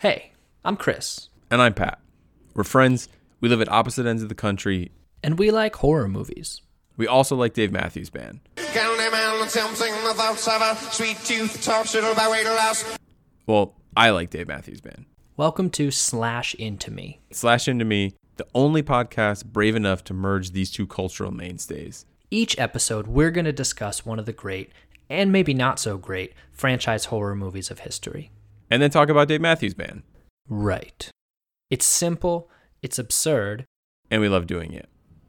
Hey, I'm Chris, And I'm Pat. We're friends. We live at opposite ends of the country. and we like horror movies. We also like Dave Matthews Band. Candy man, something the thoughts of a sweet tooth talks little by way to louse. Well, I like Dave Matthews Band. Welcome to Slash Into Me. Slash Into Me, the only podcast brave enough to merge these two cultural mainstays. Each episode, we're going to discuss one of the great, and maybe not so great, franchise horror movies of history. And then talk about Dave Matthews Band. Right. It's simple, it's absurd. And we love doing it.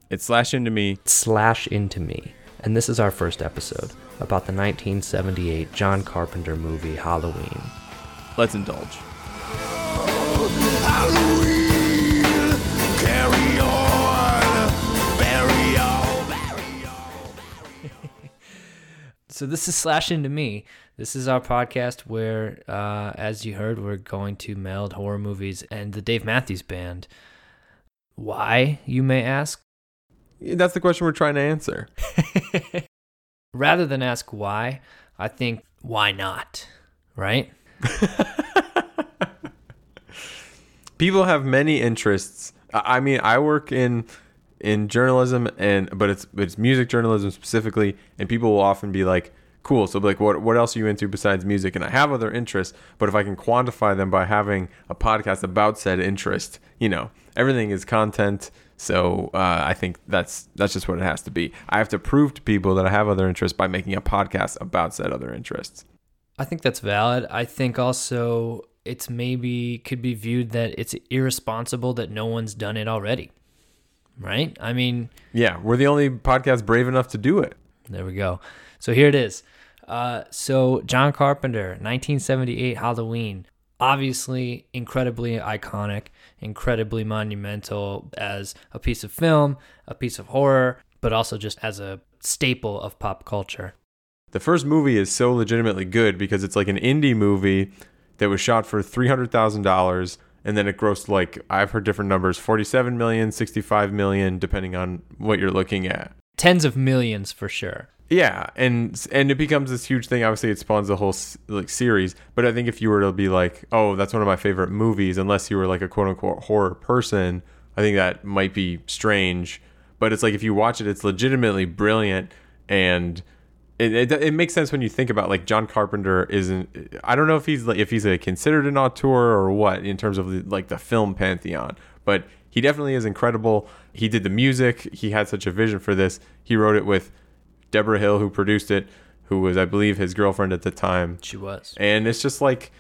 It's Slash Into Me. Slash Into Me. And this is our first episode about the 1978 John Carpenter movie Halloween. Let's indulge. Halloween, carry on, bury on, bury on. So this is Slash Into Me. This is our podcast where, uh, as you heard, we're going to meld horror movies and the Dave Matthews Band. Why, you may ask? That's the question we're trying to answer. Rather than ask why, I think why not, right? People have many interests. I I mean, I work in in journalism and but it's it's music journalism specifically and people will often be like cool so like what what else are you into besides music and I have other interests but if I can quantify them by having a podcast about said interest you know everything is content so uh, I think that's that's just what it has to be I have to prove to people that I have other interests by making a podcast about said other interests I think that's valid. I think also it's maybe could be viewed that it's irresponsible that no one's done it already, right? I mean, yeah we're the only podcast brave enough to do it There we go. So here it is. Uh, so John Carpenter, 1978 Halloween. Obviously, incredibly iconic, incredibly monumental as a piece of film, a piece of horror, but also just as a staple of pop culture. The first movie is so legitimately good because it's like an indie movie that was shot for $300,000 and then it grossed like I've heard different numbers, 47 million, 65 million depending on what you're looking at. Tens of millions for sure. Yeah, and and it becomes this huge thing. Obviously, it spawns a whole like series. But I think if you were to be like, "Oh, that's one of my favorite movies," unless you were like a quote unquote horror person, I think that might be strange. But it's like if you watch it, it's legitimately brilliant, and it, it, it makes sense when you think about like John Carpenter isn't. I don't know if he's like if he's a considered an auteur or what in terms of the, like the film pantheon, but he definitely is incredible. He did the music. He had such a vision for this. He wrote it with Debra Hill, who produced it, who was, I believe, his girlfriend at the time. She was. And it's just like,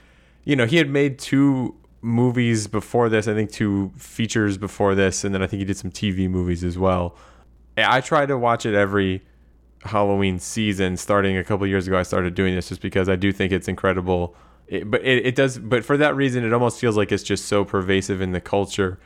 you know, he had made two movies before this, I think two features before this, and then I think he did some TV movies as well. I try to watch it every Halloween season. Starting a couple years ago, I started doing this just because I do think it's incredible. It, but it, it does, but for that reason, it almost feels like it's just so pervasive in the culture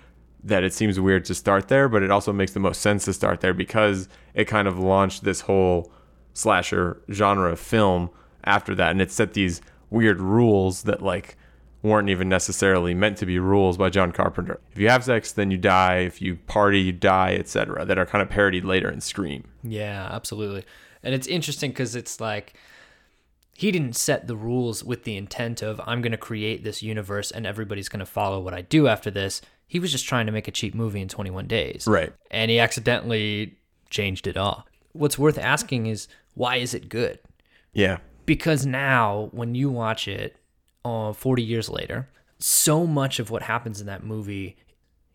that it seems weird to start there, but it also makes the most sense to start there because it kind of launched this whole slasher genre of film after that. And it set these weird rules that, like, weren't even necessarily meant to be rules by John Carpenter. If you have sex, then you die. If you party, you die, etc. That are kind of parodied later in Scream. Yeah, absolutely. And it's interesting because it's like he didn't set the rules with the intent of I'm going to create this universe and everybody's going to follow what I do after this. He was just trying to make a cheap movie in 21 days. Right. And he accidentally changed it all. What's worth asking is why is it good? Yeah. Because now, when you watch it uh, 40 years later, so much of what happens in that movie,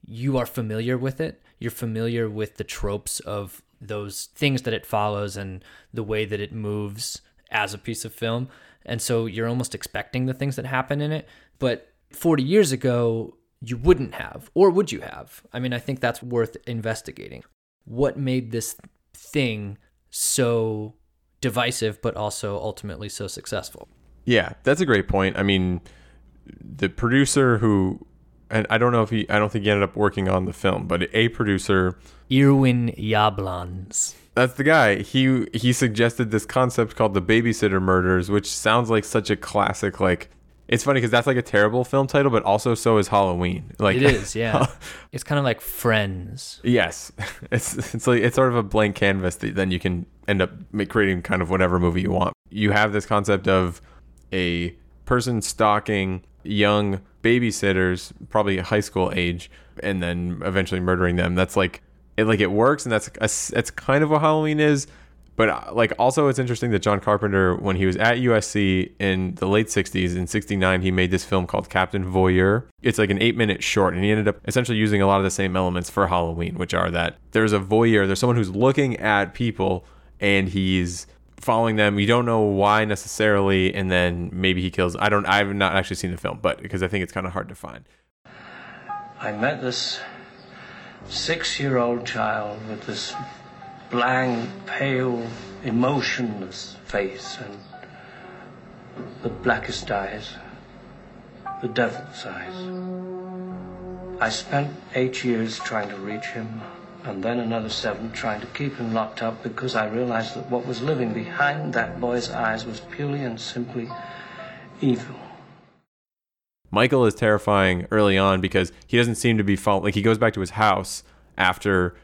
you are familiar with it. You're familiar with the tropes of those things that it follows and the way that it moves as a piece of film. And so you're almost expecting the things that happen in it. But 40 years ago, you wouldn't have. Or would you have? I mean, I think that's worth investigating. What made this thing so divisive, but also ultimately so successful? Yeah, that's a great point. I mean, the producer who, and I don't know if he, I don't think he ended up working on the film, but a producer, Irwin Yablans. that's the guy. He he suggested this concept called the Babysitter Murders, which sounds like such a classic. Like, it's funny because that's like a terrible film title, but also so is Halloween. Like It is, yeah. it's kind of like Friends. yes, it's it's like it's sort of a blank canvas that then you can end up make, creating kind of whatever movie you want. You have this concept of a person stalking young babysitters, probably high school age, and then eventually murdering them. That's like it like it works, and that's a, that's kind of what Halloween is. But uh, like also, it's interesting that John Carpenter, when he was at USC in the late '60s, in '69, he made this film called Captain Voyeur. It's like an eight-minute short, and he ended up essentially using a lot of the same elements for Halloween, which are that there's a voyeur, there's someone who's looking at people, and he's following them. You don't know why necessarily, and then maybe he kills. I don't. I've not actually seen the film, but because I think it's kind of hard to find. I met this six year old child with this blank, pale, emotionless face and the blackest eyes, the devil's eyes. I spent eight years trying to reach him, and then another seven trying to keep him locked up because I realized that what was living behind that boy's eyes was purely and simply evil. Michael is terrifying early on because he doesn't seem to be following. Like he goes back to his house after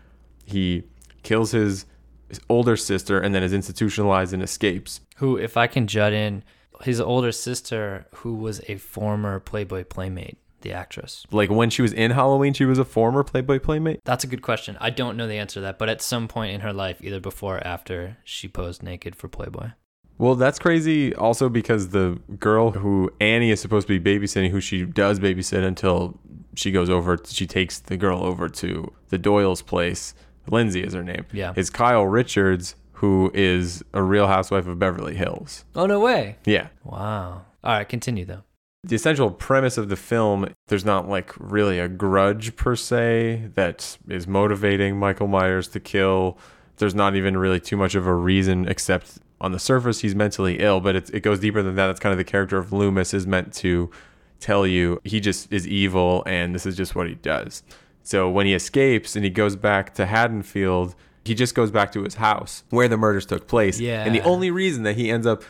he kills his, his older sister and then is institutionalized and escapes. Who, if I can jut in, his older sister, who was a former Playboy playmate, the actress. Like when she was in Halloween, she was a former Playboy playmate. That's a good question. I don't know the answer to that, but at some point in her life, either before or after, she posed naked for Playboy. Well, that's crazy also because the girl who Annie is supposed to be babysitting, who she does babysit until she goes over, she takes the girl over to the Doyle's place. Lindsay is her name. Yeah. Is Kyle Richards, who is a real housewife of Beverly Hills. Oh, no way. Yeah. Wow. All right, continue though. The essential premise of the film, there's not like really a grudge per se that is motivating Michael Myers to kill. There's not even really too much of a reason except on the surface he's mentally ill, but it, it goes deeper than that. That's kind of the character of Loomis is meant to tell you he just is evil and this is just what he does. So when he escapes and he goes back to Haddonfield, he just goes back to his house where the murders took place. Yeah. And the only reason that he ends up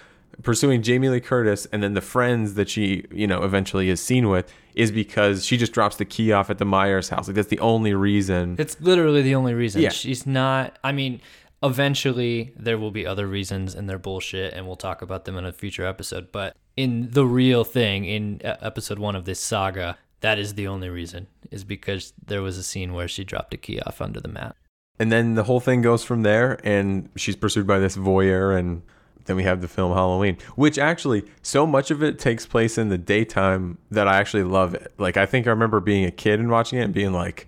pursuing Jamie Lee Curtis and then the friends that she, you know, eventually is seen with is because she just drops the key off at the Myers house. Like that's the only reason. It's literally the only reason. Yeah. She's not, I mean, eventually there will be other reasons and they're bullshit and we'll talk about them in a future episode. But in the real thing, in episode one of this saga, that is the only reason, is because there was a scene where she dropped a key off under the mat. And then the whole thing goes from there, and she's pursued by this voyeur, and then we have the film Halloween, which actually so much of it takes place in the daytime that I actually love it. Like I think I remember being a kid and watching it and being like,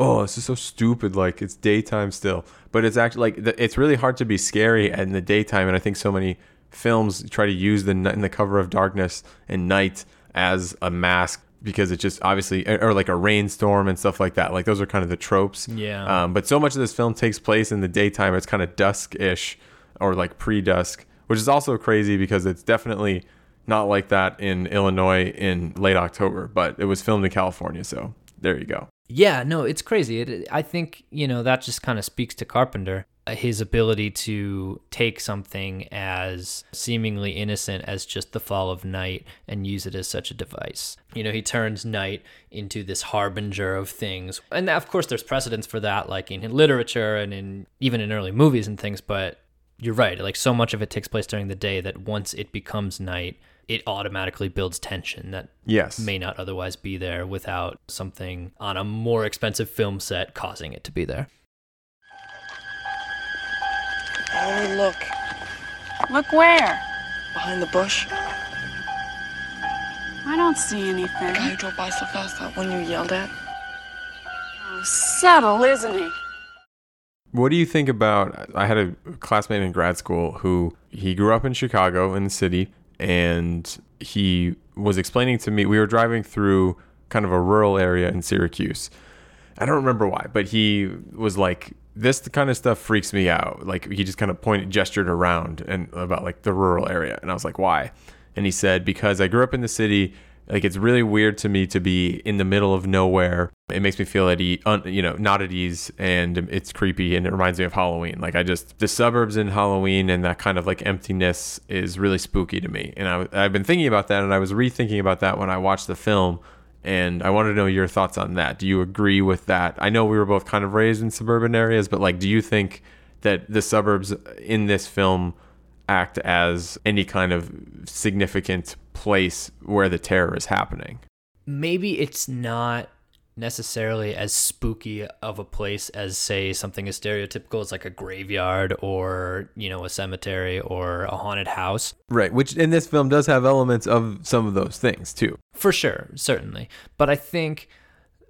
"Oh, this is so stupid!" Like it's daytime still, but it's actually like it's really hard to be scary in the daytime, and I think so many films try to use the in the cover of darkness and night as a mask because it just obviously or like a rainstorm and stuff like that. Like those are kind of the tropes. Yeah. Um, but so much of this film takes place in the daytime. It's kind of dusk-ish or like pre-dusk, which is also crazy because it's definitely not like that in Illinois in late October. But it was filmed in California, so there you go. Yeah, no, it's crazy. It, I think, you know, that just kind of speaks to Carpenter, his ability to take something as seemingly innocent as just the fall of night and use it as such a device. You know, he turns night into this harbinger of things. And of course, there's precedents for that, like in literature and in even in early movies and things, but you're right. Like so much of it takes place during the day that once it becomes night, it automatically builds tension that Yes. may not otherwise be there without something on a more expensive film set causing it to be there. Oh, look. Look where? Behind the bush. I don't see anything. The guy who drove by so fast that one you yelled at. Oh, subtle, isn't he? What do you think about? I had a classmate in grad school who he grew up in Chicago in the city, and he was explaining to me. We were driving through kind of a rural area in Syracuse. I don't remember why, but he was like, "This kind of stuff freaks me out." Like he just kind of pointed, gestured around, and about like the rural area, and I was like, "Why?" And he said, "Because I grew up in the city." Like it's really weird to me to be in the middle of nowhere. It makes me feel at ease, un, you know, not at ease, and it's creepy, and it reminds me of Halloween. Like I just the suburbs in Halloween and that kind of like emptiness is really spooky to me. And I, I've been thinking about that, and I was rethinking about that when I watched the film, and I wanted to know your thoughts on that. Do you agree with that? I know we were both kind of raised in suburban areas, but like, do you think that the suburbs in this film act as any kind of significant place where the terror is happening. maybe it's not necessarily as spooky of a place as say something as stereotypical as like a graveyard or you know a cemetery or a haunted house Right, which in this film does have elements of some of those things too. for sure certainly but i think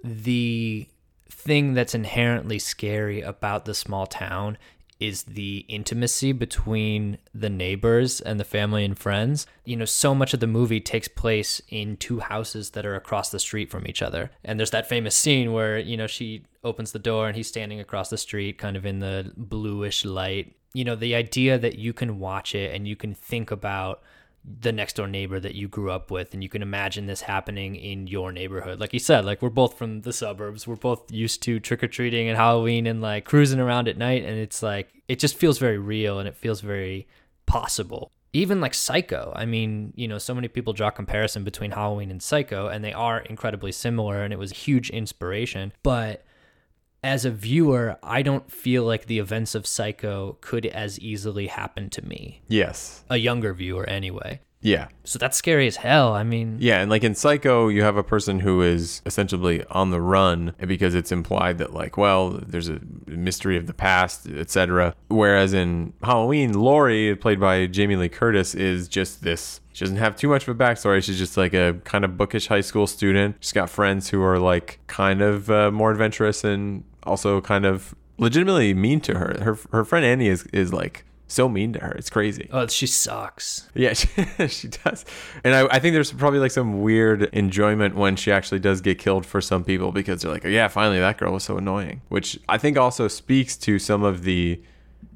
the thing that's inherently scary about the small town is the intimacy between the neighbors and the family and friends. You know, so much of the movie takes place in two houses that are across the street from each other. And there's that famous scene where, you know, she opens the door and he's standing across the street, kind of in the bluish light. You know, the idea that you can watch it and you can think about the next door neighbor that you grew up with and you can imagine this happening in your neighborhood. Like you said like we're both from the suburbs. We're both used to trick-or-treating and halloween and like cruising around at night and it's like it just feels very real and it feels very possible. Even like psycho i mean you know so many people draw comparison between halloween and psycho and they are incredibly similar and it was a huge inspiration but as a viewer i don't feel like the events of psycho could as easily happen to me Yes. a younger viewer anyway. Yeah. So that's scary as hell. I mean, Yeah, and like in Psycho, you have a person who is essentially on the run because it's implied that like, well, there's a mystery of the past, etc. Whereas in Halloween, Laurie, played by Jamie Lee Curtis, is just this. She doesn't have too much of a backstory. She's just like a kind of bookish high school student. She's got friends who are like kind of uh, more adventurous and also kind of legitimately mean to her. Her her friend Annie is is like so mean to her. It's crazy. oh, she sucks. Yeah, she, she does. And I, I think there's probably like some weird enjoyment when she actually does get killed for some people because they're like, oh, yeah, finally that girl was so annoying. Which I think also speaks to some of the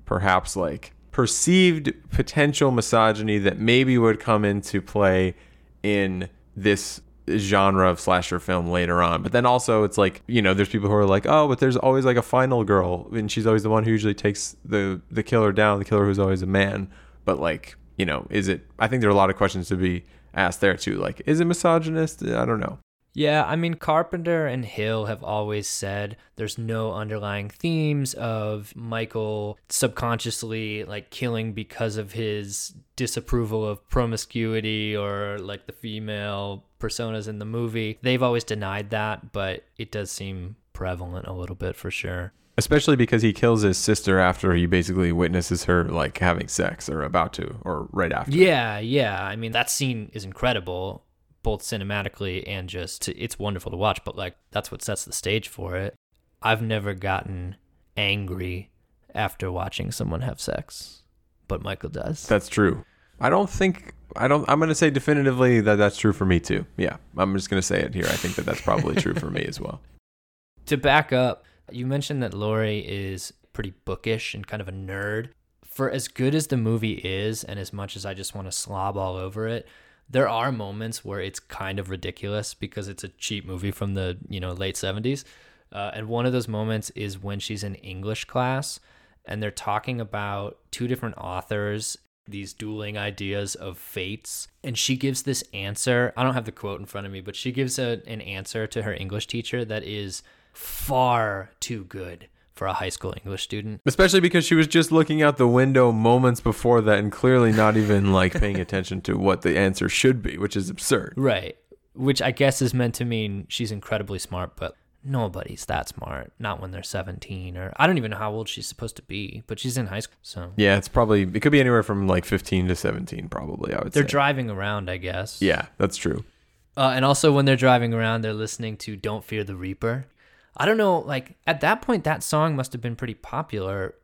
perhaps like perceived potential misogyny that maybe would come into play in this genre of slasher film later on. But then also it's like, you know, there's people who are like, oh, but there's always like a final girl and she's always the one who usually takes the the killer down, the killer who's always a man. But like, you know, is it I think there are a lot of questions to be asked there too. Like, is it misogynist? I don't know. Yeah, I mean, Carpenter and Hill have always said there's no underlying themes of Michael subconsciously like killing because of his disapproval of promiscuity or like the female personas in the movie. They've always denied that, but it does seem prevalent a little bit for sure. Especially because he kills his sister after he basically witnesses her like having sex or about to or right after. Yeah, yeah. I mean, that scene is incredible, both cinematically and just it's wonderful to watch, but like that's what sets the stage for it. I've never gotten angry after watching someone have sex, but Michael does. That's true. I don't think I don't. I'm going to say definitively that that's true for me too. Yeah, I'm just going to say it here. I think that that's probably true for me as well. to back up, you mentioned that Laurie is pretty bookish and kind of a nerd. For as good as the movie is, and as much as I just want to slob all over it, there are moments where it's kind of ridiculous because it's a cheap movie from the you know late 70s. Uh, and one of those moments is when she's in English class and they're talking about two different authors these dueling ideas of fates. And she gives this answer. I don't have the quote in front of me but she gives a, an answer to her english teacher that is far too good for a high school english student. Especially because she was just looking out the window moments before that and clearly not even like paying attention to what the answer should be, which is absurd. right. Which i guess is meant to mean she's incredibly smart but nobody's that smart not when they're 17 or i don't even know how old she's supposed to be but she's in high school so Yeah, it's probably it could be anywhere from like 15 to 17 probably, I would say they're say. driving around i guess Yeah, that's true. Uh, and also when they're driving around, they're listening to "Don't Fear the Reaper." I don't know, like at that point, that song must have been pretty popular.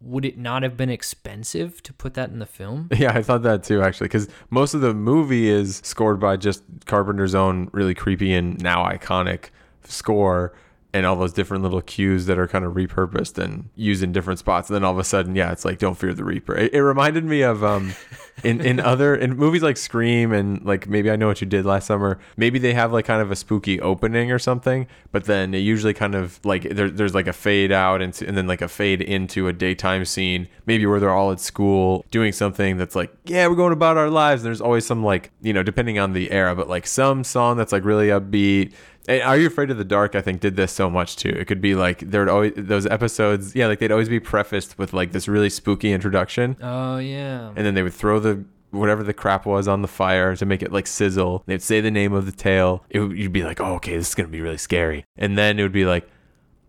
Would it not have been expensive to put that in the film? Yeah, I thought that too, actually, because most of the movie is scored by just Carpenter's own really creepy and now iconic score and all those different little cues that are kind of repurposed and used in different spots. And then all of a sudden, yeah, it's like "Don't Fear the Reaper." It, it reminded me of um, in in other in movies like Scream and like maybe I know what you did last summer. Maybe they have like kind of a spooky opening or something, but then it usually kind of like there, there's like a fade out and, and then like a fade into a daytime scene, maybe where they're all at school doing something that's like, yeah, we're going about our lives. And there's always some like you know depending on the era, but like some song that's like really upbeat. And Are You Afraid of the Dark? I think did this so much too. It could be like there'd always those episodes, yeah, like they'd always be prefaced with like this really spooky introduction, Oh yeah, and then they would throw the whatever the crap was on the fire to make it like sizzle. They'd say the name of the tale. It would, you'd be like, oh, okay, this is gonna be really scary. And then it would be like,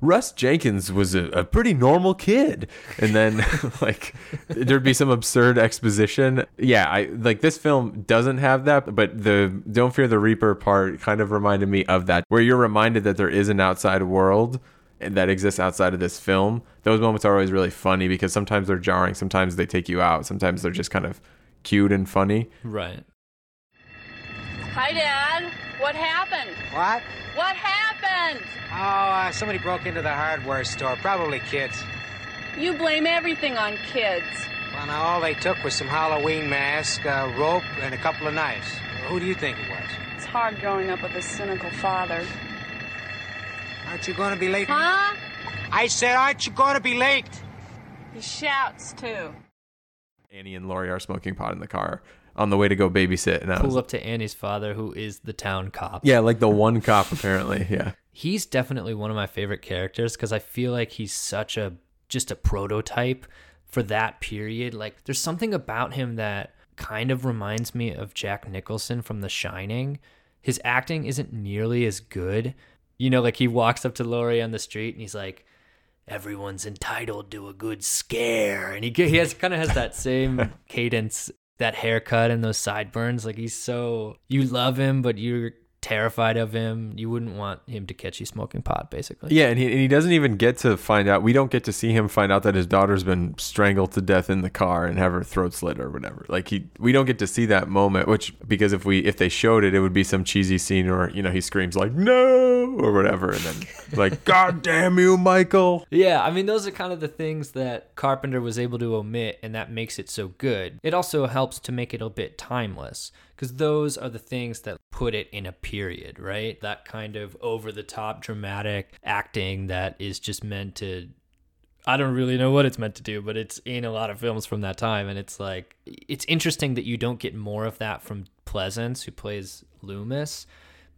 Russ Jenkins was a, a pretty normal kid. And then like there'd be some absurd exposition. Yeah, I like this film doesn't have that, but the Don't Fear the Reaper part kind of reminded me of that, where you're reminded that there is an outside world that exists outside of this film. Those moments are always really funny because sometimes they're jarring, sometimes they take you out, sometimes they're just kind of cute and funny. Right. Hi, Dad. What happened? What? What happened? Oh, uh, somebody broke into the hardware store. Probably kids. You blame everything on kids. Well, now all they took was some Halloween mask, a rope, and a couple of knives. Who do you think it was? It's hard growing up with a cynical father. Aren't you going to be late? Huh? I said, aren't you going to be late? He shouts, too. Annie and Laurie are smoking pot in the car on the way to go babysit. And I Pull was, up to Annie's father, who is the town cop. yeah, like the one cop apparently. Yeah. he's definitely one of my favorite characters because I feel like he's such a just a prototype for that period. Like there's something about him that kind of reminds me of Jack Nicholson from The Shining. His acting isn't nearly as good. You know, like he walks up to Laurie on the street and he's like, "Everyone's entitled to a good scare," and he he has kind of has that same cadence, that haircut and those sideburns. Like he's so you love him, but you're terrified of him. You wouldn't want him to catch you smoking pot, basically. Yeah, and he, and he doesn't even get to find out. We don't get to see him find out that his daughter's been strangled to death in the car and have her throat slit or whatever. Like he, we don't get to see that moment. Which because if we if they showed it, it would be some cheesy scene or you know he screams like no or whatever, and then like God damn you, Michael. Yeah, I mean, those are kind of the things that Carpenter was able to omit, and that makes it so good. It also helps to make it a bit timeless, because those are the things that put it in a period, right? That kind of over the top dramatic acting that is just meant to. I don't really know what it's meant to do, but it's in a lot of films from that time. And it's like, it's interesting that you don't get more of that from Pleasence, who plays Loomis,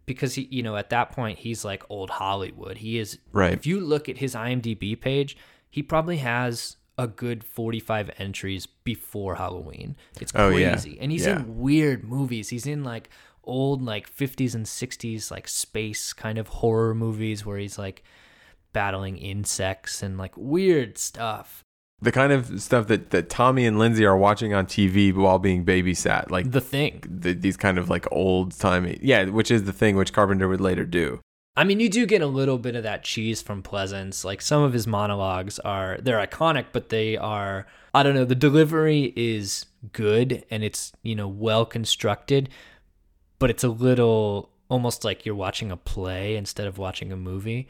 because he, you know, at that point, he's like old Hollywood. He is Right. if you look at his IMDb page, he probably has a good 45 entries before Halloween. It's Oh, yeah. crazy. And he's Yeah. in weird movies. He's in like old like 50s and 60s like space kind of horror movies where he's like battling insects and like weird stuff. The kind of stuff that that Tommy and Lindsay are watching on TV while being babysat, like The thing. the, these kind of like old timey, yeah, which is the thing which Carpenter would later do. I mean, you do get a little bit of that cheese from Pleasence. Like some of his monologues are they're iconic, but they are I don't know, the delivery is good and it's, you know, well constructed, but it's a little almost like you're watching a play instead of watching a movie.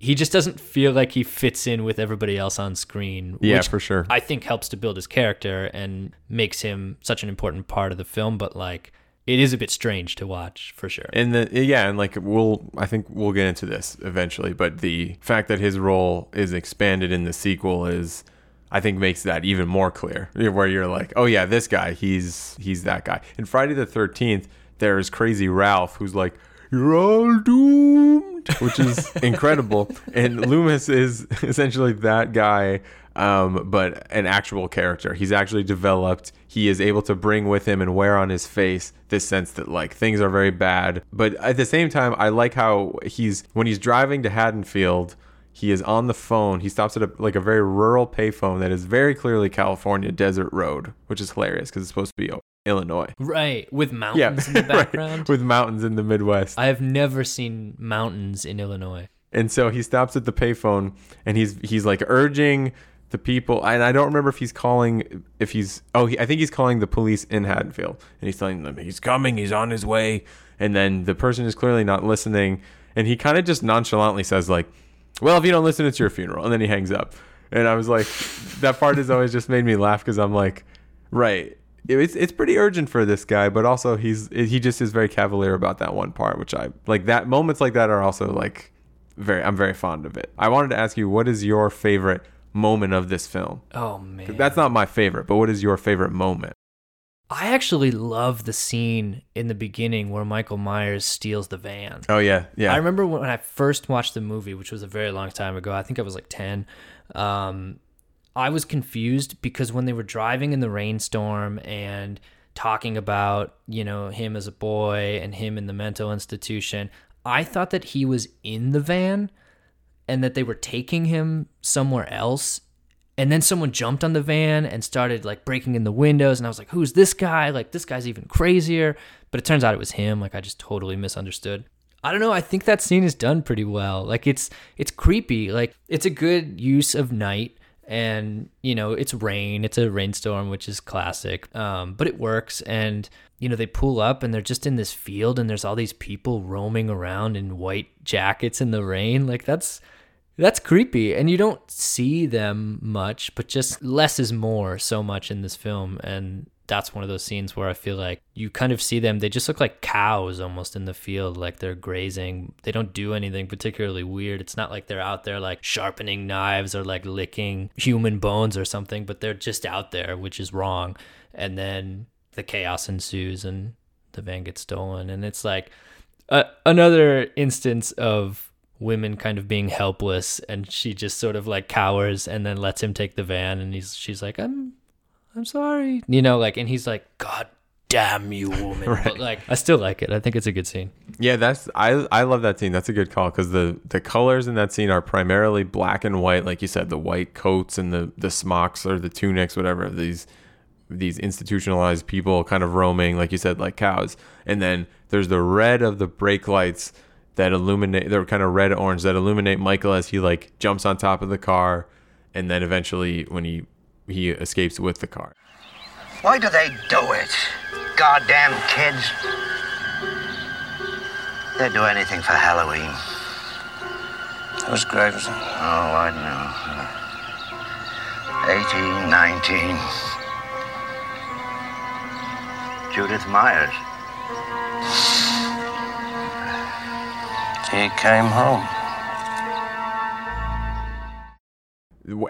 He just doesn't feel like he fits in with everybody else on screen. Yeah, which for sure. I think helps to build his character and makes him such an important part of the film, but like it is a bit strange to watch for sure. And the yeah, and like we'll I think we'll get into this eventually, but the fact that his role is expanded in the sequel is I think makes that even more clear. Where you're like, oh yeah, this guy, he's he's that guy. In Friday the Thirteenth, there's Crazy Ralph who's like, you're all doomed, which is incredible. And Loomis is essentially that guy, um, but an actual character. He's actually developed. He is able to bring with him and wear on his face this sense that like things are very bad. But at the same time, I like how he's when he's driving to Haddonfield. He is on the phone. He stops at a, like a very rural payphone that is very clearly California desert road, which is hilarious because it's supposed to be Illinois. Right, with Yeah, mountains in the right, background. with mountains in the Midwest. I have never seen mountains in Illinois. And so he stops at the payphone and he's he's like urging the people and I don't remember if he's calling if he's oh he, I think he's calling the police in Haddonfield and he's telling them he's coming he's on his way and then the person is clearly not listening and he kind of just nonchalantly says like well if you don't listen it's your funeral and then he hangs up and I was like that part has always just made me laugh because I'm like right it's it's pretty urgent for this guy, but also he's he just is very cavalier about that one part, which I like. That moments like that are also like very. I'm very fond of it. I wanted to ask you, what is your favorite moment of this film? Oh man, That's not my favorite, but what is your favorite moment? I actually love the scene in the beginning where Michael Myers steals the van. Oh yeah, yeah. I remember when I first watched the movie, which was a very long time ago. I think I was like 10. Um, I was confused because when they were driving in the rainstorm and talking about, you know, him as a boy and him in the mental institution. I thought that he was in the van and that they were taking him somewhere else. And then someone jumped on the van and started like breaking in the windows. And I was like, who's this guy? Like, this guy's even crazier. But it turns out it was him. Like, I just totally misunderstood. I don't know. I think that scene is done pretty well. Like, it's it's creepy. Like, it's a good use of night. And you know, it's rain. It's a rainstorm, which is classic. Um, but it works. And you know, they pull up and they're just in this field, and there's all these people roaming around in white jackets in the rain. Like, that's that's creepy, and you don't see them much, but just less is more so much in this film, and that's one of those scenes where I feel like you kind of see them. They just look like cows almost in the field, like they're grazing. They don't do anything particularly weird. It's not like they're out there like sharpening knives or like licking human bones or something, but they're just out there, which is wrong. And then the chaos ensues, and the van gets stolen, and it's like uh, another instance of women kind of being helpless and she just sort of like cowers and then lets him take the van and he's she's like i'm i'm sorry you know like and he's like god damn you woman Right. but like i still like it i think it's a good scene Yeah, that's I I love that scene. That's a good call because the the colors in that scene are primarily black and white, like you said, the white coats and the the smocks or the tunics, whatever. These these institutionalized people kind of roaming, like you said, like cows. And then there's the red of the brake lights that illuminate. They're kind of red orange that illuminate Michael as he like jumps on top of the car, and then eventually when he he escapes with the car. Why do they do it? Goddamn kids. They'd do anything for Halloween. Whose grave is? Oh, I know. 18, 19. Judith Myers. He came home.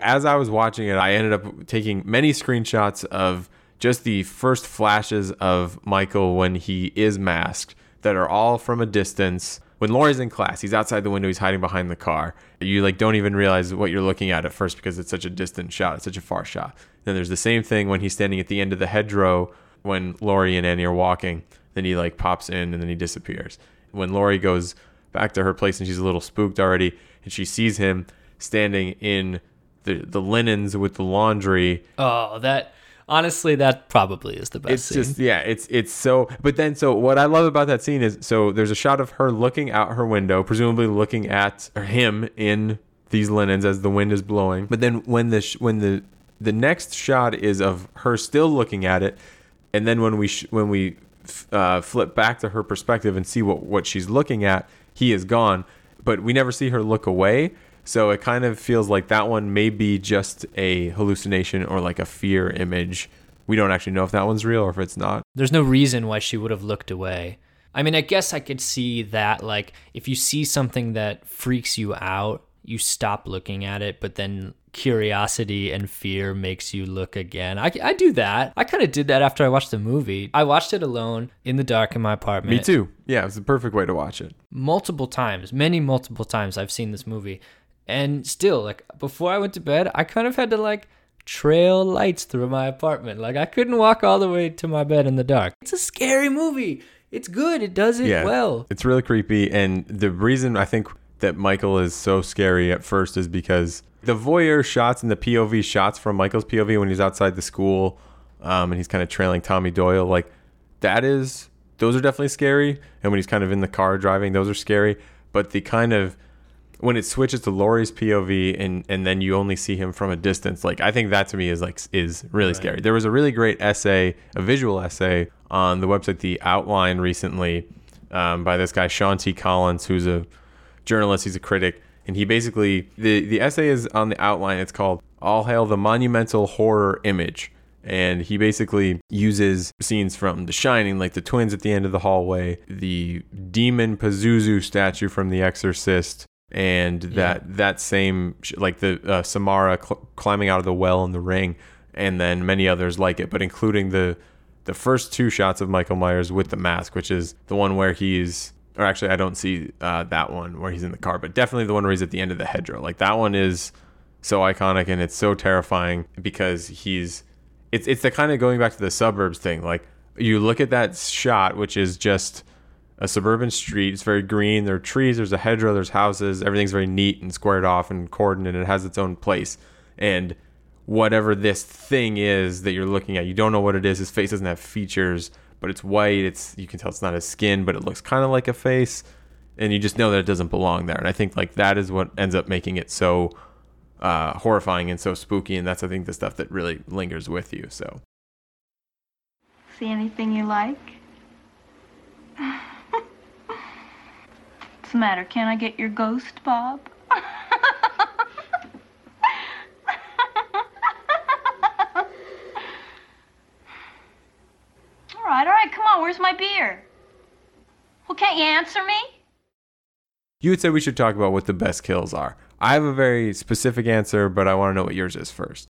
as I was watching it, I ended up taking many screenshots of just the first flashes of Michael when he is masked that are all from a distance. When Laurie's in class, he's outside the window, he's hiding behind the car. You like don't even realize what you're looking at at first because it's such a distant shot, it's such a far shot. Then there's the same thing when he's standing at the end of the hedgerow when Laurie and Annie are walking. Then he like pops in and then he disappears. When Laurie goes back to her place and she's a little spooked already, and she sees him standing in the the linens with the laundry. oh that honestly that probably is the best It's scene. just yeah, it's it's so. But then so what I love about that scene is so there's a shot of her looking out her window, presumably looking at him in these linens as the wind is blowing. But then when the sh- when the the next shot is of her still looking at it, and then when we sh- when we f- uh, flip back to her perspective and see what what she's looking at, he is gone. But we never see her look away. So it kind of feels like that one may be just a hallucination or like a fear image. We don't actually know if that one's real or if it's not. There's no reason why she would have looked away. I mean, I guess I could see that, like, if you see something that freaks you out, you stop looking at it, but then curiosity and fear makes you look again. I, I do that. I kind of did that after I watched the movie. I watched it alone in the dark in my apartment. Me too. Yeah, it's the perfect way to watch it. multiple times, many multiple times I've seen this movie. And still, like before I went to bed, I kind of had to like trail lights through my apartment. Like I couldn't walk all the way to my bed in the dark. It's a scary movie. It's good. It does it yeah, well. It's really creepy, and the reason I think that Michael is so scary at first is because the voyeur shots and the POV shots from Michael's POV when he's outside the school, um, and he's kind of trailing Tommy Doyle, like that is those are definitely scary, and when he's kind of in the car driving, those are scary. But the kind of when it switches to Laurie's POV and and then you only see him from a distance, like I think that to me is like is really scary. There was a really great essay, a visual essay on the website The Outline recently um, by this guy Sean T. Collins, who's a journalist. He's a critic, and he basically the the essay is on the outline. It's called "All Hail the Monumental Horror Image." And he basically uses scenes from The Shining, like the twins at the end of the hallway, the demon Pazuzu statue from The Exorcist, and that that same like the uh, Samara cl- climbing out of the well in the ring, and then many others like it, but including the the first two shots of Michael Myers with the mask, which is the one where he's or actually I don't see uh, that one where he's in the car, but definitely the one where he's at the end of the hedgerow. Like that one is so iconic and it's so terrifying because he's it's it's the kind of going back to the suburbs thing. Like you look at that shot, which is just a suburban street. It's very green. There are trees. There's a hedgerow. There's houses. Everything's very neat and squared off and cordoned, and it has its own place. And whatever this thing is that you're looking at, you don't know what it is. His face doesn't have features, but it's white. It's you can tell it's not his skin, but it looks kind of like a face, and you just know that it doesn't belong there. And I think like that is what ends up making it so uh, horrifying and so spooky. And that's I think the stuff that really lingers with you. So. See anything you like? What's the matter? Can I get your ghost, Bob? Right, all right, come on. Where's my beer? Well, can't you answer me? You would say we should talk about what the best kills are. I have a very specific answer, but I want to know what yours is first.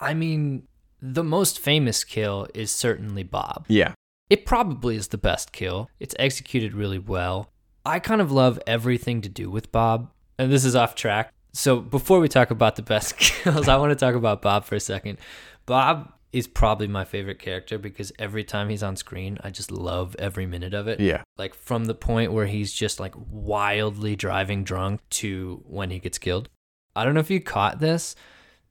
I mean, the most famous kill is certainly Bob. Yeah. It probably is the best kill. It's executed really well. I kind of love everything to do with Bob, and this is off track. So before we talk about the best kills, I want to talk about Bob for a second. Bob is probably my favorite character because every time he's on screen, I just love every minute of it. Yeah. Like from the point where he's just like wildly driving drunk to when he gets killed. I don't know if you caught this,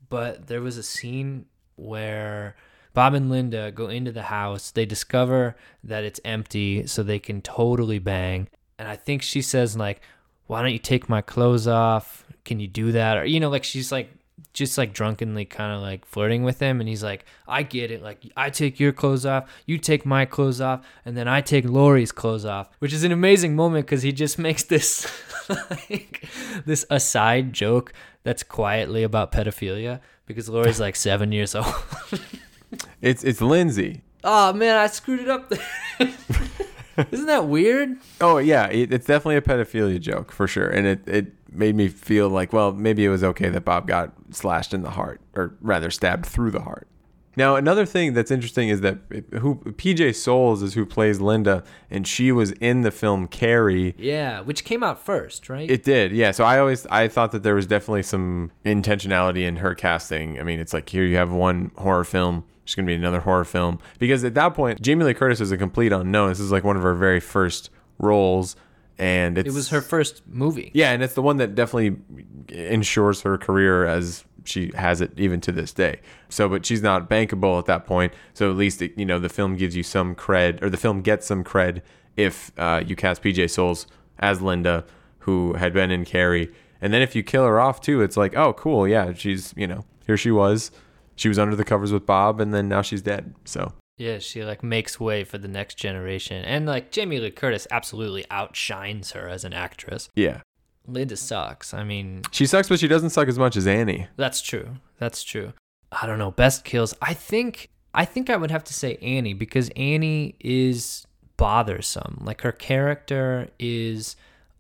but there was a scene where Bob and Linda go into the house. They discover that it's empty, so they can totally bang. And I think she says like, "Why don't you take my clothes off? Can you do that?" Or you know, like she's like just like drunkenly kind of like flirting with him and he's like i get it like i take your clothes off you take my clothes off and then i take Laurie's clothes off which is an amazing moment because he just makes this like this aside joke that's quietly about pedophilia because Laurie's like seven years old It's it's Lindsay. oh man i screwed it up there isn't that weird Oh yeah, it, it's definitely a pedophilia joke for sure, and it it made me feel like well maybe it was okay that Bob got slashed in the heart, or rather stabbed through the heart. Now another thing that's interesting is that who PJ Soles is who plays Linda, and she was in the film Carrie. yeah which came out first right It did, yeah. So I always I thought that there was definitely some intentionality in her casting. I mean, it's like here you have one horror film, there's gonna be another horror film because at that point Jamie Lee Curtis is a complete unknown. This is like one of her very first roles, and it's, it was her first movie yeah, and it's the one that definitely ensures her career as she has it even to this day. So, but she's not bankable at that point. So at least it, you know the film gives you some cred, or the film gets some cred if uh, you cast PJ Soles as Linda, who had been in Carrie, and then if you kill her off too, it's like, oh, cool, yeah, she's you know here she was, she was under the covers with Bob, and then now she's dead. So Yeah, she like makes way for the next generation. And like Jamie Lee Curtis absolutely outshines her as an actress. yeah, Linda sucks. I mean, she sucks, but she doesn't suck as much as Annie. that's true. That's true. I don't know, best kills. I think I think I would have to say Annie because Annie is bothersome. Like her character is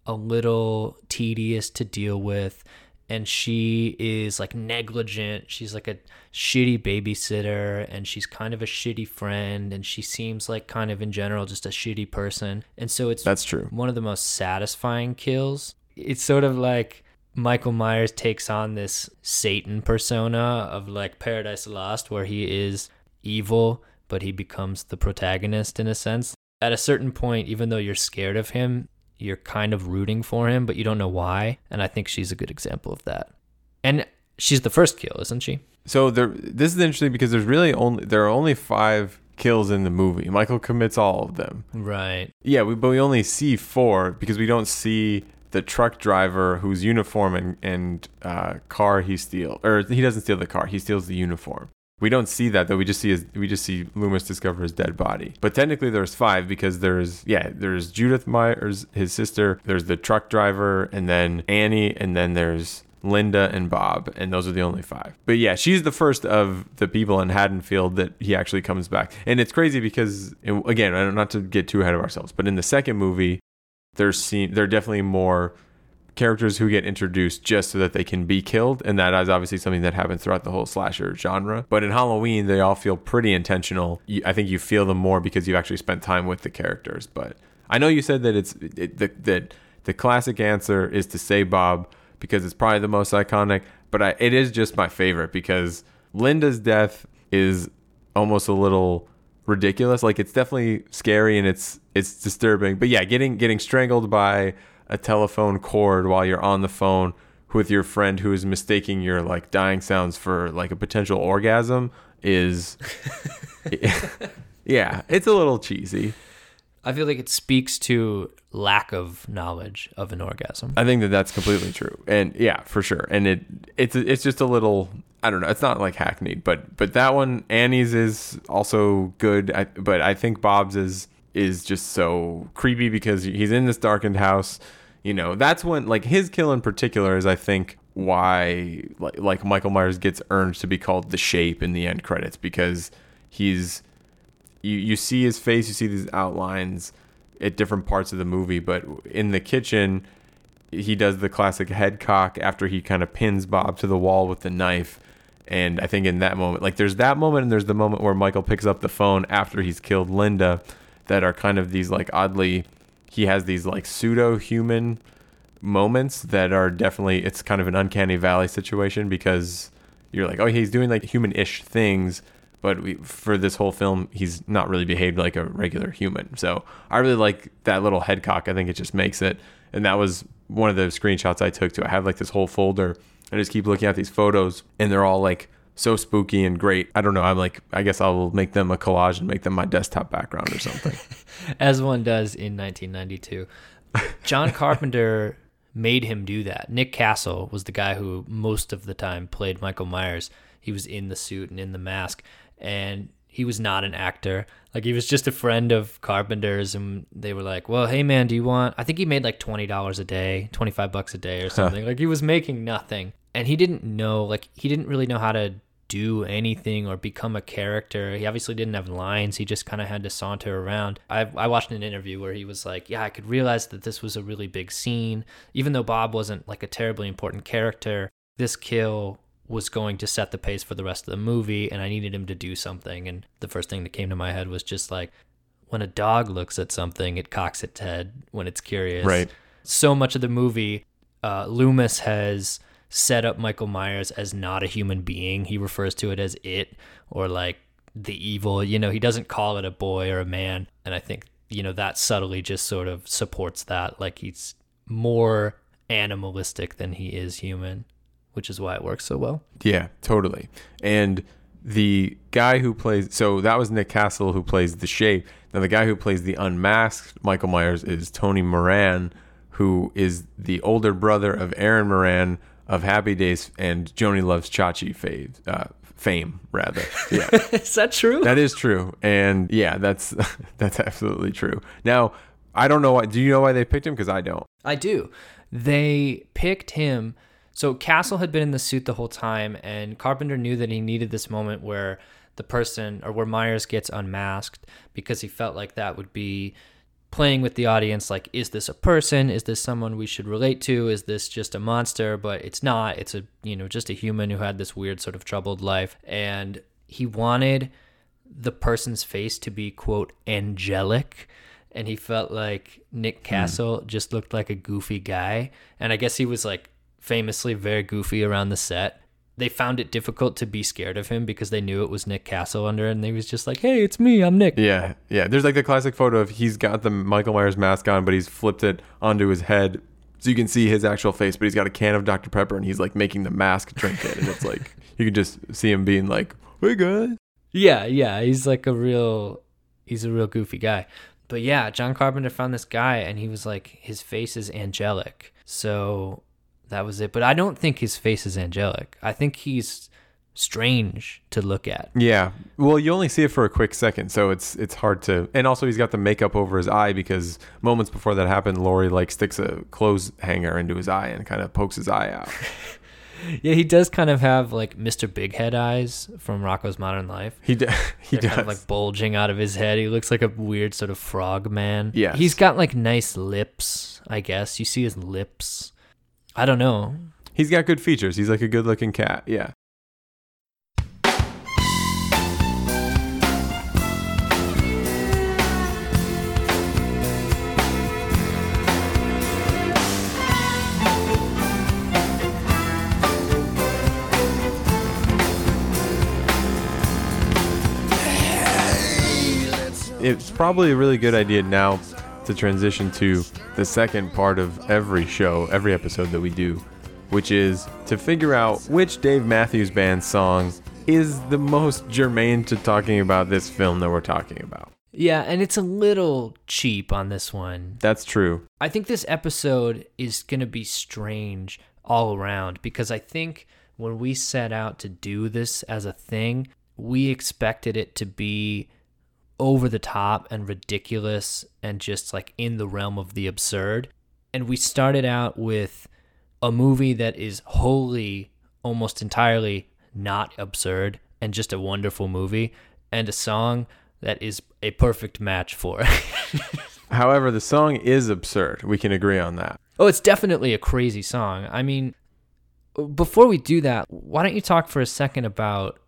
a little tedious to deal with and she is like negligent. She's like a shitty babysitter and she's kind of a shitty friend and she seems like kind of in general just a shitty person. And so it's That's true. one of the most satisfying kills. It's sort of like Michael Myers takes on this Satan persona of like Paradise Lost where he is evil but he becomes the protagonist in a sense. At a certain point even though you're scared of him, you're kind of rooting for him but you don't know why, and I think she's a good example of that. And she's the first kill, isn't she? So there, this is interesting because there's really only there are only five kills in the movie. Michael commits all of them. Right. Yeah, we, but we only see four because we don't see the truck driver whose uniform and, and uh, car he steals, or he doesn't steal the car. He steals the uniform. We don't see that though. We just see his, we just see Loomis discover his dead body. But technically, there's five because there's yeah, there's Judith Myers, his sister. There's the truck driver, and then Annie, and then there's Linda and Bob, and those are the only five. But yeah, she's the first of the people in Haddonfield that he actually comes back. And it's crazy because again, not to get too ahead of ourselves, but in the second movie, there's seen there are definitely more characters who get introduced just so that they can be killed, and that is obviously something that happens throughout the whole slasher genre. But in Halloween, they all feel pretty intentional. I think you feel them more because you've actually spent time with the characters. But I know you said that it's it, that that the classic answer is to say Bob because it's probably the most iconic, but I, it is just my favorite because Linda's death is almost a little ridiculous. Like it's definitely scary and it's it's disturbing. But yeah, getting getting strangled by a telephone cord while you're on the phone with your friend who is mistaking your like dying sounds for like a potential orgasm is yeah, it's a little cheesy. I feel like it speaks to lack of knowledge of an orgasm. I think that that's completely true, and yeah, for sure. And it it's it's just a little I don't know. It's not like hackneyed, but but that one Annie's is also good. I, but I think Bob's is is just so creepy because he's in this darkened house. You know, that's when like his kill in particular is I think why like like Michael Myers gets earned to be called the Shape in the end credits because he's you you see his face, you see these outlines at different parts of the movie, but in the kitchen he does the classic head cock after he kind of pins Bob to the wall with the knife. And I think in that moment, like there's that moment and there's the moment where Michael picks up the phone after he's killed Linda that are kind of these like oddly he has these like pseudo human moments that are definitely it's kind of an uncanny valley situation because you're like, oh, he's doing like human-ish things, but we, for this whole film, he's not really behaved like a regular human. So I really like that little head cock. I think it just makes it, and that was one of the screenshots I took too. I have like this whole folder. I just keep looking at these photos, and they're all like so spooky and great. I don't know. I'm like, I guess I'll make them a collage and make them my desktop background or something. As one does in 1992. John Carpenter made him do that. Nick Castle was the guy who most of the time played Michael Myers. He was in the suit and in the mask, and he was not an actor. Like he was just a friend of Carpenter's, and they were like, "Well, hey man, do you want?" I think he made like twenty dollars a day, twenty five bucks a day, or something. Like he was making nothing, and he didn't know. Like he didn't really know how to do anything or become a character. He obviously didn't have lines. He just kind of had to saunter around. I, I watched an interview where he was like, Yeah, I could realize that this was a really big scene. Even though Bob wasn't like a terribly important character, this kill was going to set the pace for the rest of the movie and I needed him to do something. And the first thing that came to my head was just like, when a dog looks at something, it cocks its head when it's curious. Right. So much of the movie, uh, Loomis has set up Michael Myers as not a human being. He refers to it as it or like the evil. You know, he doesn't call it a boy or a man. And I think, you know, that subtly just sort of supports that. Like he's more animalistic than he is human, which is why it works so well. Yeah, totally. And the guy who plays so that was Nick Castle who plays the shape. Now the guy who plays the unmasked Michael Myers is Tony Moran, who is the older brother of Erin Moran of Happy Days and Joanie Loves Chachi fame, uh, fame rather. Yeah. is that true? That is true. And yeah, that's that's absolutely true. Now, I don't know why do you know why they picked him because I don't. I do. They picked him. So Castle had been in the suit the whole time, and Carpenter knew that he needed this moment where the person or where Myers gets unmasked because he felt like that would be playing with the audience like is this a person? Is this someone we should relate to? Is this just a monster? But it's not. It's a you know just a human who had this weird sort of troubled life. And he wanted the person's face to be quote angelic. And he felt like Nick hmm. Castle just looked like a goofy guy. And I guess he was like famously very goofy around the set they found it difficult to be scared of him because they knew it was Nick Castle under and they was just like, "Hey, it's me, I'm Nick." Yeah, yeah. There's like the classic photo of he's got the Michael Myers mask on, but he's flipped it onto his head so you can see his actual face, but he's got a can of Dr. Pepper and he's like making the mask drink it. And it's like, you can just see him being like, hey guys. Yeah, yeah, he's like a real, he's a real goofy guy. But yeah, John Carpenter found this guy, and he was like, his face is angelic. So that was it. But I don't think his face is angelic. I think he's strange to look at. Yeah. Well, you only see it for a quick second, so it's it's hard to. And also, he's got the makeup over his eye because moments before that happened, Laurie like sticks a clothes hanger into his eye and kind of pokes his eye out. Yeah, he does kind of have like Mr. Big Head eyes from Rocko's Modern Life. He d- he They're does. kind of like bulging out of his head. He looks like a weird sort of frog man. Yeah. He's got like nice lips, I guess. You see his lips. I don't know. He's got good features. He's like a good looking cat. Yeah. it's probably a really good idea now to transition to the second part of every show, every episode that we do, which is to figure out which Dave Matthews Band song is the most germane to talking about this film that we're talking about. Yeah, and it's a little cheap on this one. That's true. I think this episode is going to be strange all around because I think when we set out to do this as a thing, we expected it to be over the top and ridiculous and just like in the realm of the absurd. And we started out with a movie that is wholly, almost entirely not absurd and just a wonderful movie, and a song that is a perfect match for it. However, the song is absurd. We can agree on that. Oh, it's definitely a crazy song. I mean, before we do that, why don't you talk for a second about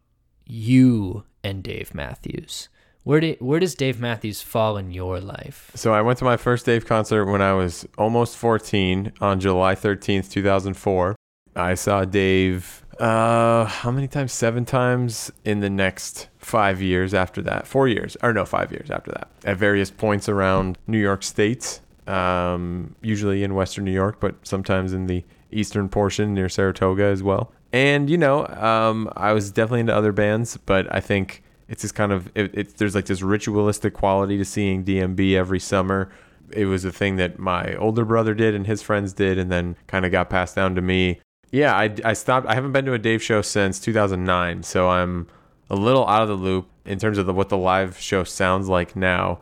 you and Dave Matthews? Where did where does Dave Matthews fall in your life? So I went to my first Dave concert when I was almost 14 on July 13th, 2004. I saw Dave uh how many times? 7 times in the next 5 years after that. 4 years or no, 5 years after that. At various points around New York state. Um usually in western New York, but sometimes in the eastern portion near Saratoga as well. And you know, um I was definitely into other bands, but I think it's just kind of it, it, there's like this ritualistic quality to seeing DMB every summer. It was a thing that my older brother did and his friends did, and then kind of got passed down to me. Yeah, I, I stopped. I haven't been to a Dave show since 2009, so I'm a little out of the loop in terms of the, what the live show sounds like now.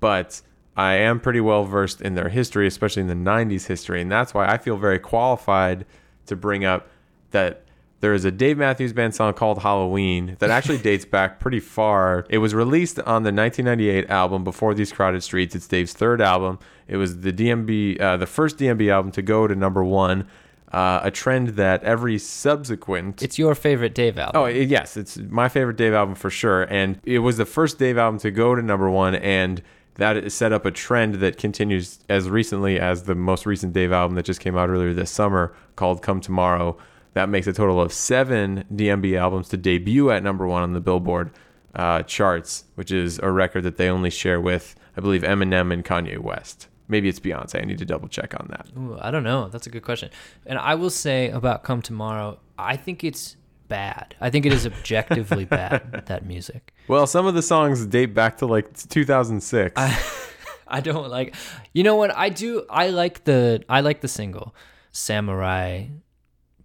But I am pretty well versed in their history, especially in the 90s history, and that's why I feel very qualified to bring up that there is a Dave Matthews Band song called Halloween that actually dates back pretty far. It was released on the 1998 album Before These Crowded Streets. It's Dave's third album. It was the DMB, uh, the first DMB album to go to number one. Uh, a trend that every subsequent. It's your favorite Dave album. Oh yes, it's my favorite Dave album for sure, and it was the first Dave album to go to number one, and that set up a trend that continues as recently as the most recent Dave album that just came out earlier this summer called "Come Tomorrow." That makes a total of seven DMB albums to debut at number one on the Billboard uh, charts, which is a record that they only share with, I believe, Eminem and Kanye West. Maybe it's Beyonce. I need to double check on that. Ooh, I don't know. That's a good question. And I will say about Come Tomorrow, I think it's bad. I think it is objectively bad, that music. Well, some of the songs date back to like 2006. I don't like You know what? I do I like the I like the single Samurai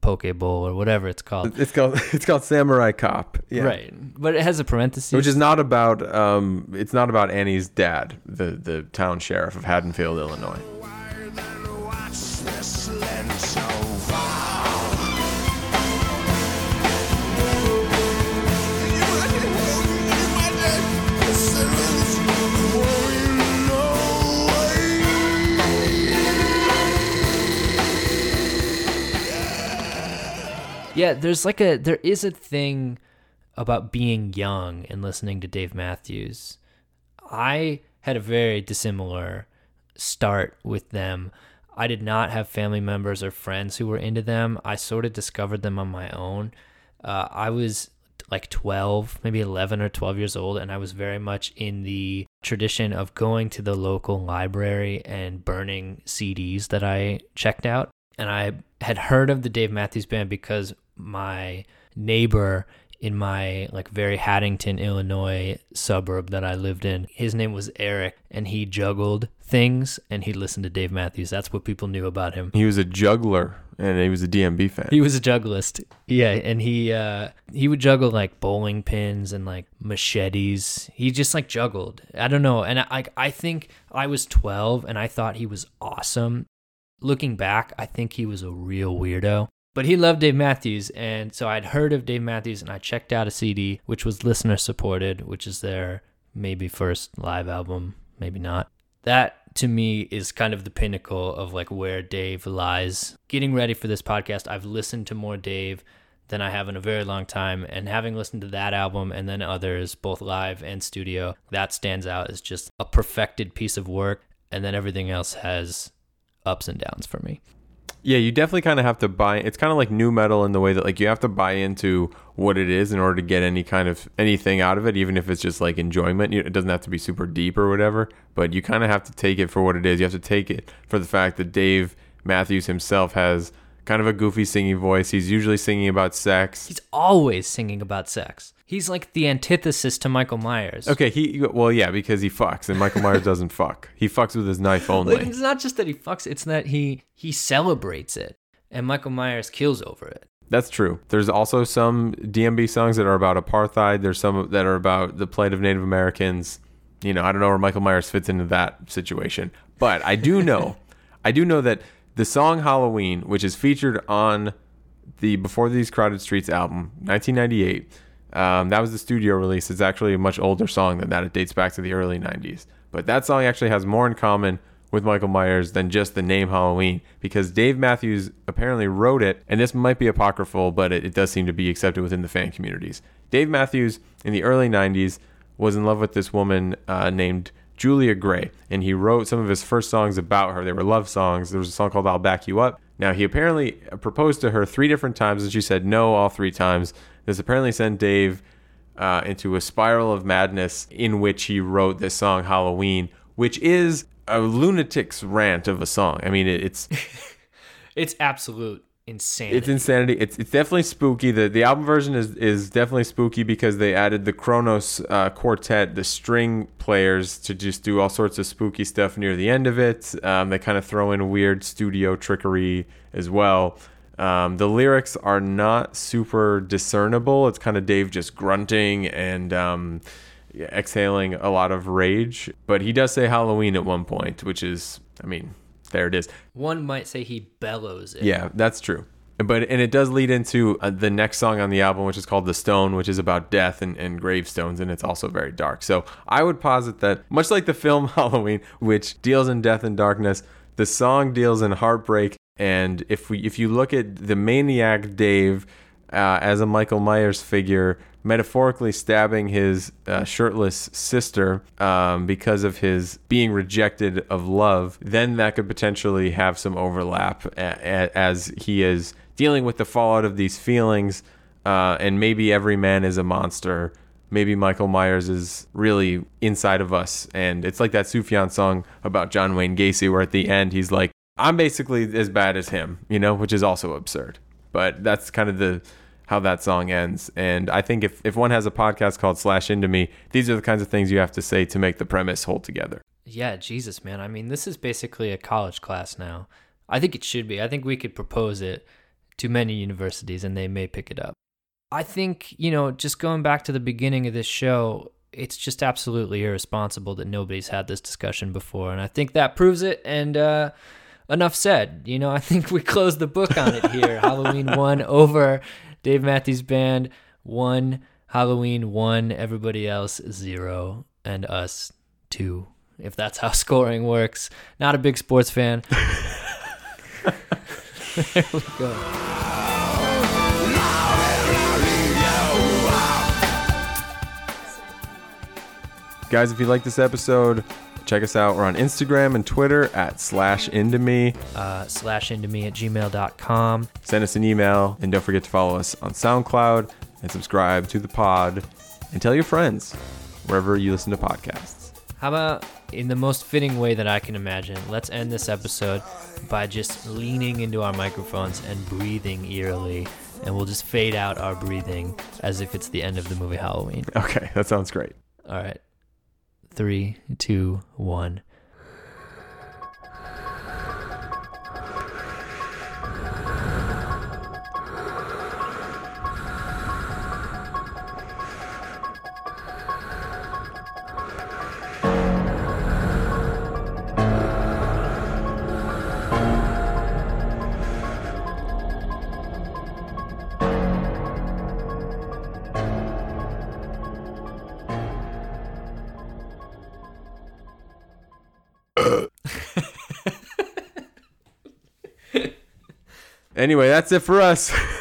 Poke Bowl or whatever it's called. it's called it's called Samurai Cop. Yeah. Right. But it has a parenthesis. Which is not about um it's not about Annie's dad, the the town sheriff of Haddonfield, Illinois. Yeah, there's like a there is a thing about being young and listening to Dave Matthews. I had a very dissimilar start with them. I did not have family members or friends who were into them. I sort of discovered them on my own. Uh, I was like 12, maybe 11 or 12 years old, and I was very much in the tradition of going to the local library and burning CDs that I checked out. And I had heard of the Dave Matthews Band because my neighbor in my like very Haddonfield, Illinois suburb that I lived in. His name was Eric and he juggled things and he listened to Dave Matthews. That's what people knew about him. He was a juggler and he was a DMB fan. He was a jugglist. Yeah, and he uh he would juggle like bowling pins and like machetes. He just like juggled. I don't know. And I I, I think I was 12 and I thought he was awesome. Looking back, I think he was a real weirdo. But he loved Dave Matthews, and so I'd heard of Dave Matthews, and I checked out a CD, which was listener supported, which is their maybe first live album, maybe not. That to me is kind of the pinnacle of like where Dave lies. Getting ready for this podcast, I've listened to more Dave than I have in a very long time, and having listened to that album and then others, both live and studio, that stands out as just a perfected piece of work, and then everything else has ups and downs for me. Yeah, you definitely kind of have to buy. It's kind of like nu metal in the way that like you have to buy into what it is in order to get any kind of anything out of it, even if it's just like enjoyment. It doesn't have to be super deep or whatever, but you kind of have to take it for what it is. You have to take it for the fact that Dave Matthews himself has kind of a goofy singing voice. He's usually singing about sex. He's always singing about sex. He's like the antithesis to Michael Myers. Okay, he well, yeah, because he fucks, and Michael Myers doesn't fuck. He fucks with his knife Like, only. it's not just that he fucks, it's that he he celebrates it. And Michael Myers kills over it. That's true. There's also some DMB songs that are about apartheid. There's some that are about the plight of Native Americans. You know, I don't know where Michael Myers fits into that situation, but I do know, I do know that the song Halloween, which is featured on the Before These Crowded Streets album, 1998, um, that was the studio release. It's actually a much older song than that. It dates back to the early 90s. But that song actually has more in common with Michael Myers than just the name Halloween because Dave Matthews apparently wrote it, and this might be apocryphal, but it, it does seem to be accepted within the fan communities. Dave Matthews in the early 90s was in love with this woman uh, named Julia Gray, and he wrote some of his first songs about her. They were love songs. There was a song called I'll Back You Up. Now, he apparently proposed to her three different times, and she said no all three times. This apparently sent Dave uh, into a spiral of madness in which he wrote this song Halloween, which is a lunatic's rant of a song. I mean, it, it's It's absolute insanity. it's insanity. It's it's definitely spooky. the The album version is is definitely spooky because they added the Kronos uh, quartet, the string players, to just do all sorts of spooky stuff near the end of it. Um, they kind of throw in weird studio trickery as well. Um, the lyrics are not super discernible. It's kind of Dave just grunting and um, exhaling a lot of rage. But he does say Halloween at one point, which is, I mean, there it is. One might say he bellows it. Yeah, that's true. But and it does lead into uh, the next song on the album, which is called "The Stone," which is about death and, and gravestones, and it's also very dark. So I would posit that, much like the film Halloween, which deals in death and darkness, the song deals in heartbreak. And if we if you look at the maniac Dave uh, as a Michael Myers figure, metaphorically stabbing his uh, shirtless sister um, because of his being rejected of love, then that could potentially have some overlap a- a- as he is dealing with the fallout of these feelings. Uh, and maybe every man is a monster. Maybe Michael Myers is really inside of us. And it's like that Sufjan song about John Wayne Gacy, where at the end he's like, I'm basically as bad as him, you know, which is also absurd. But that's kind of the how that song ends. And I think if, if one has a podcast called Slash Into Me, these are the kinds of things you have to say to make the premise hold together. Yeah, Jesus, man. I mean, this is basically a college class now. I think it should be. I think we could propose it to many universities and they may pick it up. I think, you know, just going back to the beginning of this show, it's just absolutely irresponsible that nobody's had this discussion before. And I think that proves it. And, uh, enough said. You know, I think we closed the book on it here. Halloween one over Dave Matthews Band, one, Halloween one, everybody else zero, and us two, if that's how scoring works. Not a big sports fan. there we go. Guys, if you like this episode, check us out. We're on Instagram and Twitter at slash into me. Uh, slash into me at gmail.com. Send us an email and don't forget to follow us on SoundCloud and subscribe to the pod and tell your friends wherever you listen to podcasts. How about in the most fitting way that I can imagine, let's end this episode by just leaning into our microphones and breathing eerily, and we'll just fade out our breathing as if it's the end of the movie Halloween. Okay, that sounds great. All right. Three, two, one. Anyway, that's it for us.